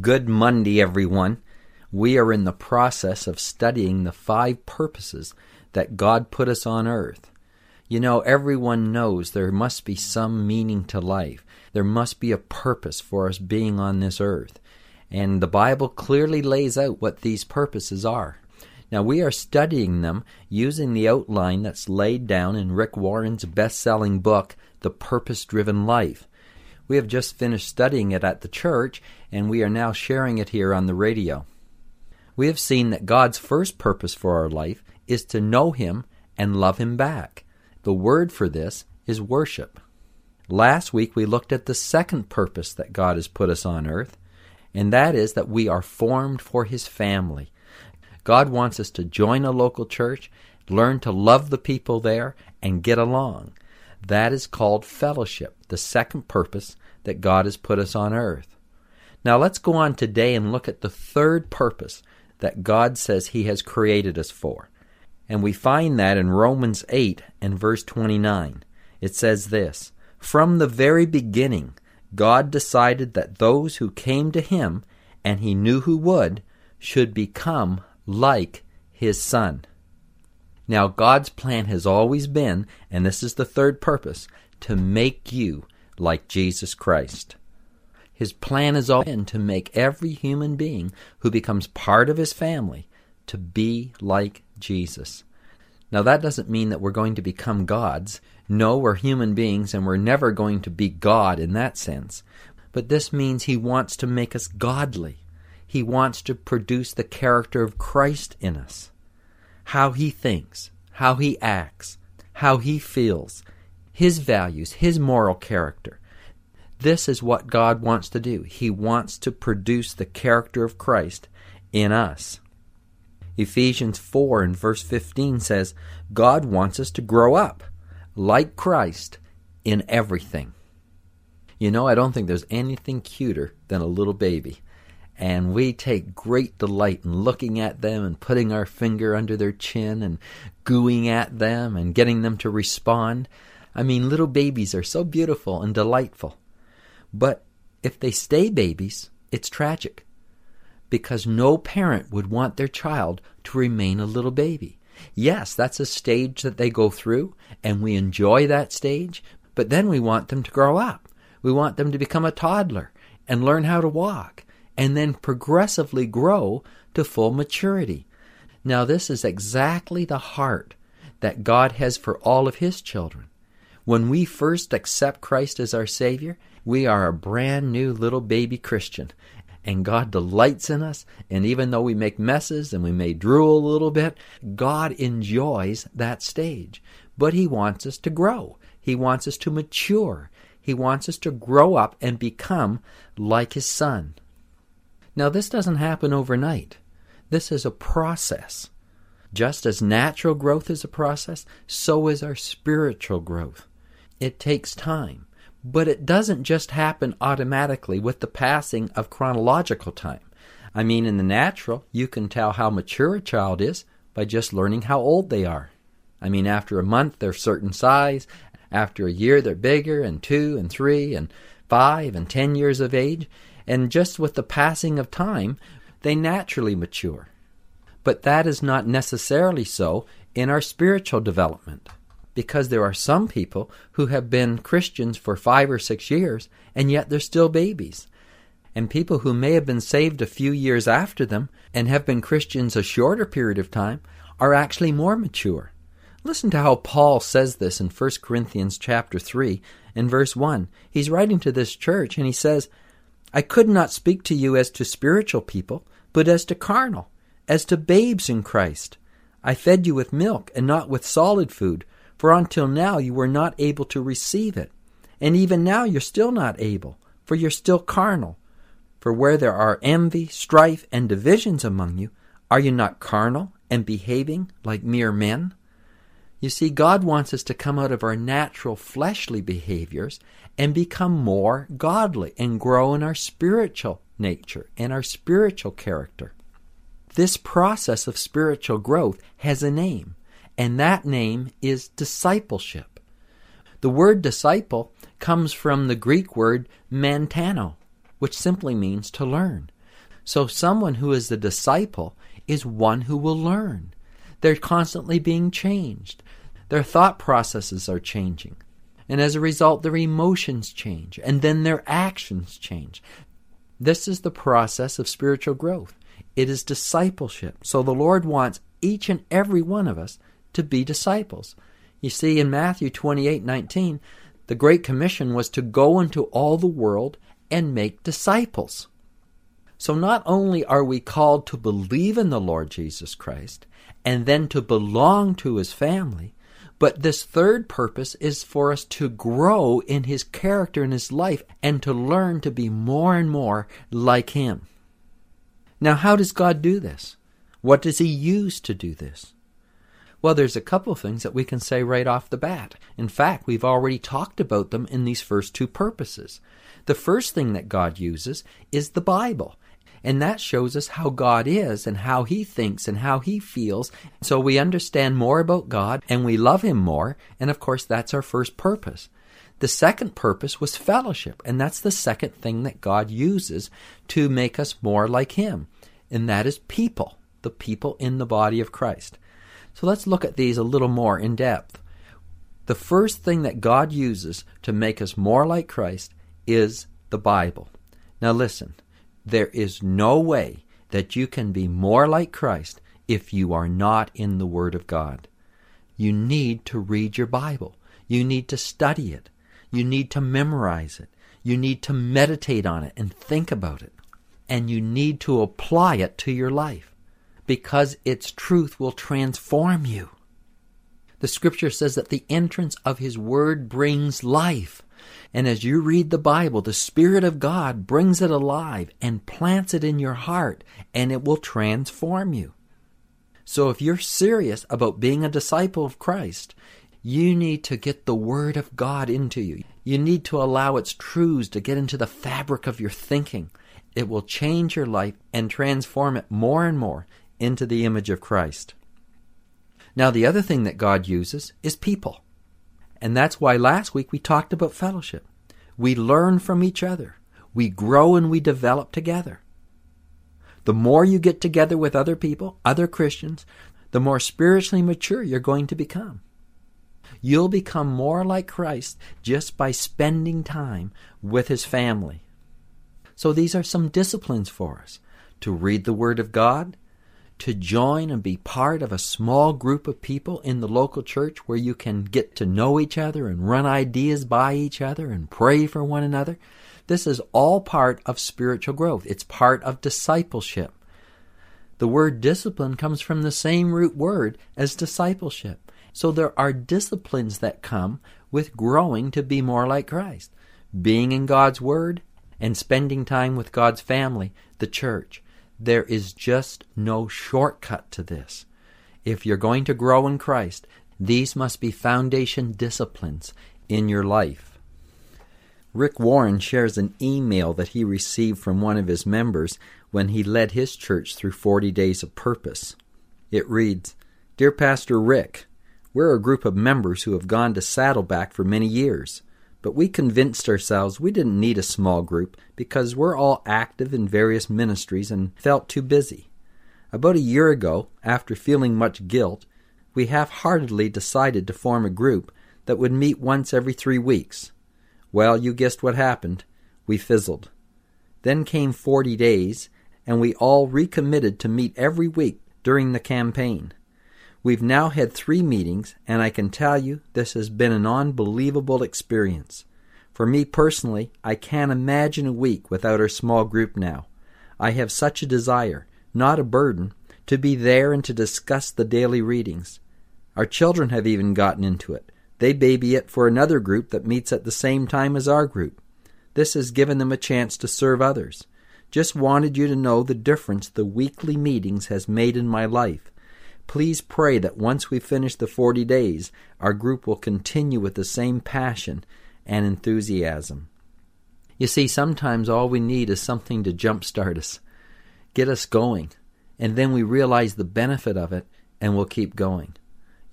Good Monday, everyone. We are in the process of studying the five purposes that God put us on earth. You know, everyone knows there must be some meaning to life. There must be a purpose for us being on this earth. And the Bible clearly lays out what these purposes are. Now, we are studying them using the outline that's laid down in Rick Warren's best selling book, The Purpose Driven Life. We have just finished studying it at the church, and we are now sharing it here on the radio. We have seen that God's first purpose for our life is to know Him and love Him back. The word for this is worship. Last week we looked at the second purpose that God has put us on earth, and that is that we are formed for His family. God wants us to join a local church, learn to love the people there, and get along. That is called fellowship, the second purpose that God has put us on earth. Now let's go on today and look at the third purpose that God says He has created us for. And we find that in Romans 8 and verse 29. It says this From the very beginning, God decided that those who came to Him, and He knew who would, should become like His Son. Now, God's plan has always been, and this is the third purpose, to make you like Jesus Christ. His plan has always been to make every human being who becomes part of his family to be like Jesus. Now, that doesn't mean that we're going to become gods. No, we're human beings and we're never going to be God in that sense. But this means he wants to make us godly. He wants to produce the character of Christ in us. How he thinks, how he acts, how he feels, his values, his moral character. This is what God wants to do. He wants to produce the character of Christ in us. Ephesians 4 and verse 15 says, God wants us to grow up like Christ in everything. You know, I don't think there's anything cuter than a little baby. And we take great delight in looking at them and putting our finger under their chin and gooing at them and getting them to respond. I mean, little babies are so beautiful and delightful. But if they stay babies, it's tragic because no parent would want their child to remain a little baby. Yes, that's a stage that they go through, and we enjoy that stage, but then we want them to grow up. We want them to become a toddler and learn how to walk, and then progressively grow to full maturity. Now, this is exactly the heart that God has for all of His children. When we first accept Christ as our Savior, we are a brand new little baby Christian. And God delights in us. And even though we make messes and we may drool a little bit, God enjoys that stage. But He wants us to grow. He wants us to mature. He wants us to grow up and become like His Son. Now, this doesn't happen overnight. This is a process. Just as natural growth is a process, so is our spiritual growth. It takes time. But it doesn't just happen automatically with the passing of chronological time. I mean, in the natural, you can tell how mature a child is by just learning how old they are. I mean, after a month, they're certain size. After a year, they're bigger, and two, and three, and five, and ten years of age. And just with the passing of time, they naturally mature. But that is not necessarily so in our spiritual development because there are some people who have been Christians for five or six years and yet they're still babies. And people who may have been saved a few years after them and have been Christians a shorter period of time are actually more mature. Listen to how Paul says this in 1 Corinthians chapter 3 and verse 1. He's writing to this church and he says, I could not speak to you as to spiritual people, but as to carnal, as to babes in Christ. I fed you with milk and not with solid food, for until now you were not able to receive it. And even now you're still not able, for you're still carnal. For where there are envy, strife, and divisions among you, are you not carnal and behaving like mere men? You see, God wants us to come out of our natural fleshly behaviors and become more godly and grow in our spiritual nature and our spiritual character. This process of spiritual growth has a name, and that name is discipleship. The word disciple comes from the Greek word manthano, which simply means to learn. So, someone who is a disciple is one who will learn. They're constantly being changed. Their thought processes are changing. And as a result, their emotions change, and then their actions change. This is the process of spiritual growth. It is discipleship. So the Lord wants each and every one of us to be disciples. You see, in Matthew 28 19, the Great Commission was to go into all the world and make disciples. So not only are we called to believe in the Lord Jesus Christ and then to belong to his family, but this third purpose is for us to grow in his character and his life and to learn to be more and more like him. Now, how does God do this? What does He use to do this? Well, there's a couple things that we can say right off the bat. In fact, we've already talked about them in these first two purposes. The first thing that God uses is the Bible. And that shows us how God is and how He thinks and how He feels. So we understand more about God and we love Him more. And of course, that's our first purpose. The second purpose was fellowship, and that's the second thing that God uses to make us more like Him, and that is people, the people in the body of Christ. So let's look at these a little more in depth. The first thing that God uses to make us more like Christ is the Bible. Now listen, there is no way that you can be more like Christ if you are not in the Word of God. You need to read your Bible. You need to study it. You need to memorize it. You need to meditate on it and think about it. And you need to apply it to your life because its truth will transform you. The scripture says that the entrance of his word brings life. And as you read the Bible, the Spirit of God brings it alive and plants it in your heart, and it will transform you. So if you're serious about being a disciple of Christ, you need to get the Word of God into you. You need to allow its truths to get into the fabric of your thinking. It will change your life and transform it more and more into the image of Christ. Now, the other thing that God uses is people. And that's why last week we talked about fellowship. We learn from each other, we grow and we develop together. The more you get together with other people, other Christians, the more spiritually mature you're going to become. You'll become more like Christ just by spending time with his family. So these are some disciplines for us to read the Word of God, to join and be part of a small group of people in the local church where you can get to know each other and run ideas by each other and pray for one another. This is all part of spiritual growth. It's part of discipleship. The word discipline comes from the same root word as discipleship. So there are disciplines that come with growing to be more like Christ. Being in God's Word and spending time with God's family, the church. There is just no shortcut to this. If you're going to grow in Christ, these must be foundation disciplines in your life. Rick Warren shares an email that he received from one of his members when he led his church through 40 days of purpose. It reads Dear Pastor Rick, we're a group of members who have gone to Saddleback for many years, but we convinced ourselves we didn't need a small group because we're all active in various ministries and felt too busy. About a year ago, after feeling much guilt, we half heartedly decided to form a group that would meet once every three weeks. Well, you guessed what happened. We fizzled. Then came 40 days, and we all recommitted to meet every week during the campaign. We've now had three meetings, and I can tell you this has been an unbelievable experience. For me personally, I can't imagine a week without our small group now. I have such a desire, not a burden, to be there and to discuss the daily readings. Our children have even gotten into it. They baby it for another group that meets at the same time as our group. This has given them a chance to serve others, Just wanted you to know the difference the weekly meetings has made in my life. Please pray that once we finish the 40 days, our group will continue with the same passion and enthusiasm. You see, sometimes all we need is something to jumpstart us, get us going, and then we realize the benefit of it and we'll keep going.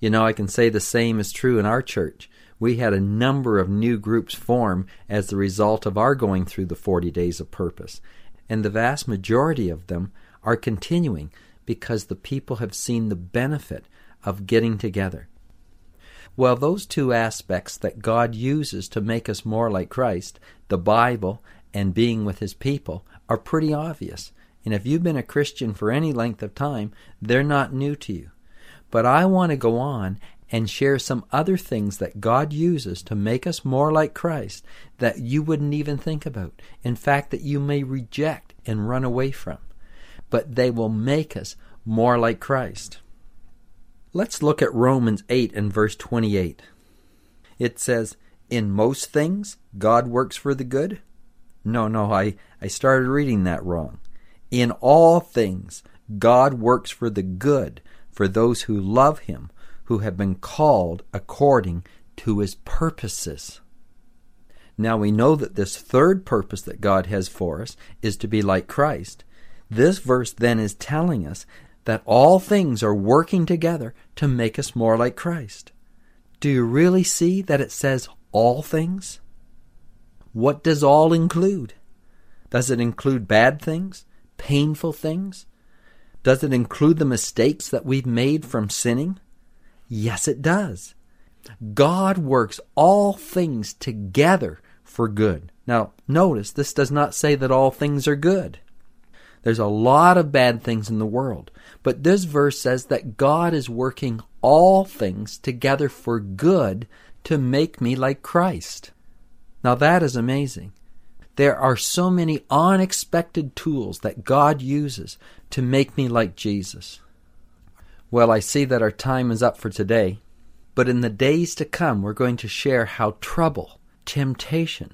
You know, I can say the same is true in our church. We had a number of new groups form as the result of our going through the 40 days of purpose, and the vast majority of them are continuing because the people have seen the benefit of getting together. Well, those two aspects that God uses to make us more like Christ, the Bible and being with His people, are pretty obvious. And if you've been a Christian for any length of time, they're not new to you. But I want to go on and share some other things that God uses to make us more like Christ that you wouldn't even think about. In fact, that you may reject and run away from. But they will make us more like Christ. Let's look at Romans 8 and verse 28. It says, In most things, God works for the good. No, no, I, I started reading that wrong. In all things, God works for the good for those who love Him, who have been called according to His purposes. Now we know that this third purpose that God has for us is to be like Christ. This verse then is telling us that all things are working together to make us more like Christ. Do you really see that it says all things? What does all include? Does it include bad things? Painful things? Does it include the mistakes that we've made from sinning? Yes, it does. God works all things together for good. Now, notice this does not say that all things are good. There's a lot of bad things in the world. But this verse says that God is working all things together for good to make me like Christ. Now that is amazing. There are so many unexpected tools that God uses to make me like Jesus. Well, I see that our time is up for today, but in the days to come, we're going to share how trouble, temptation,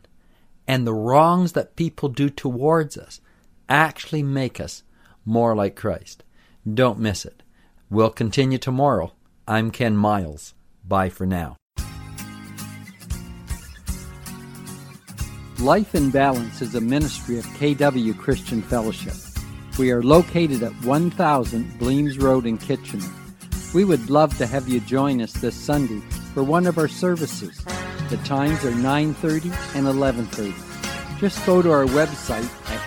and the wrongs that people do towards us actually make us more like Christ. Don't miss it. We'll continue tomorrow. I'm Ken Miles. Bye for now. Life in Balance is a ministry of KW Christian Fellowship. We are located at 1000 Bleams Road in Kitchener. We would love to have you join us this Sunday for one of our services. The times are 9:30 and 11:30. Just go to our website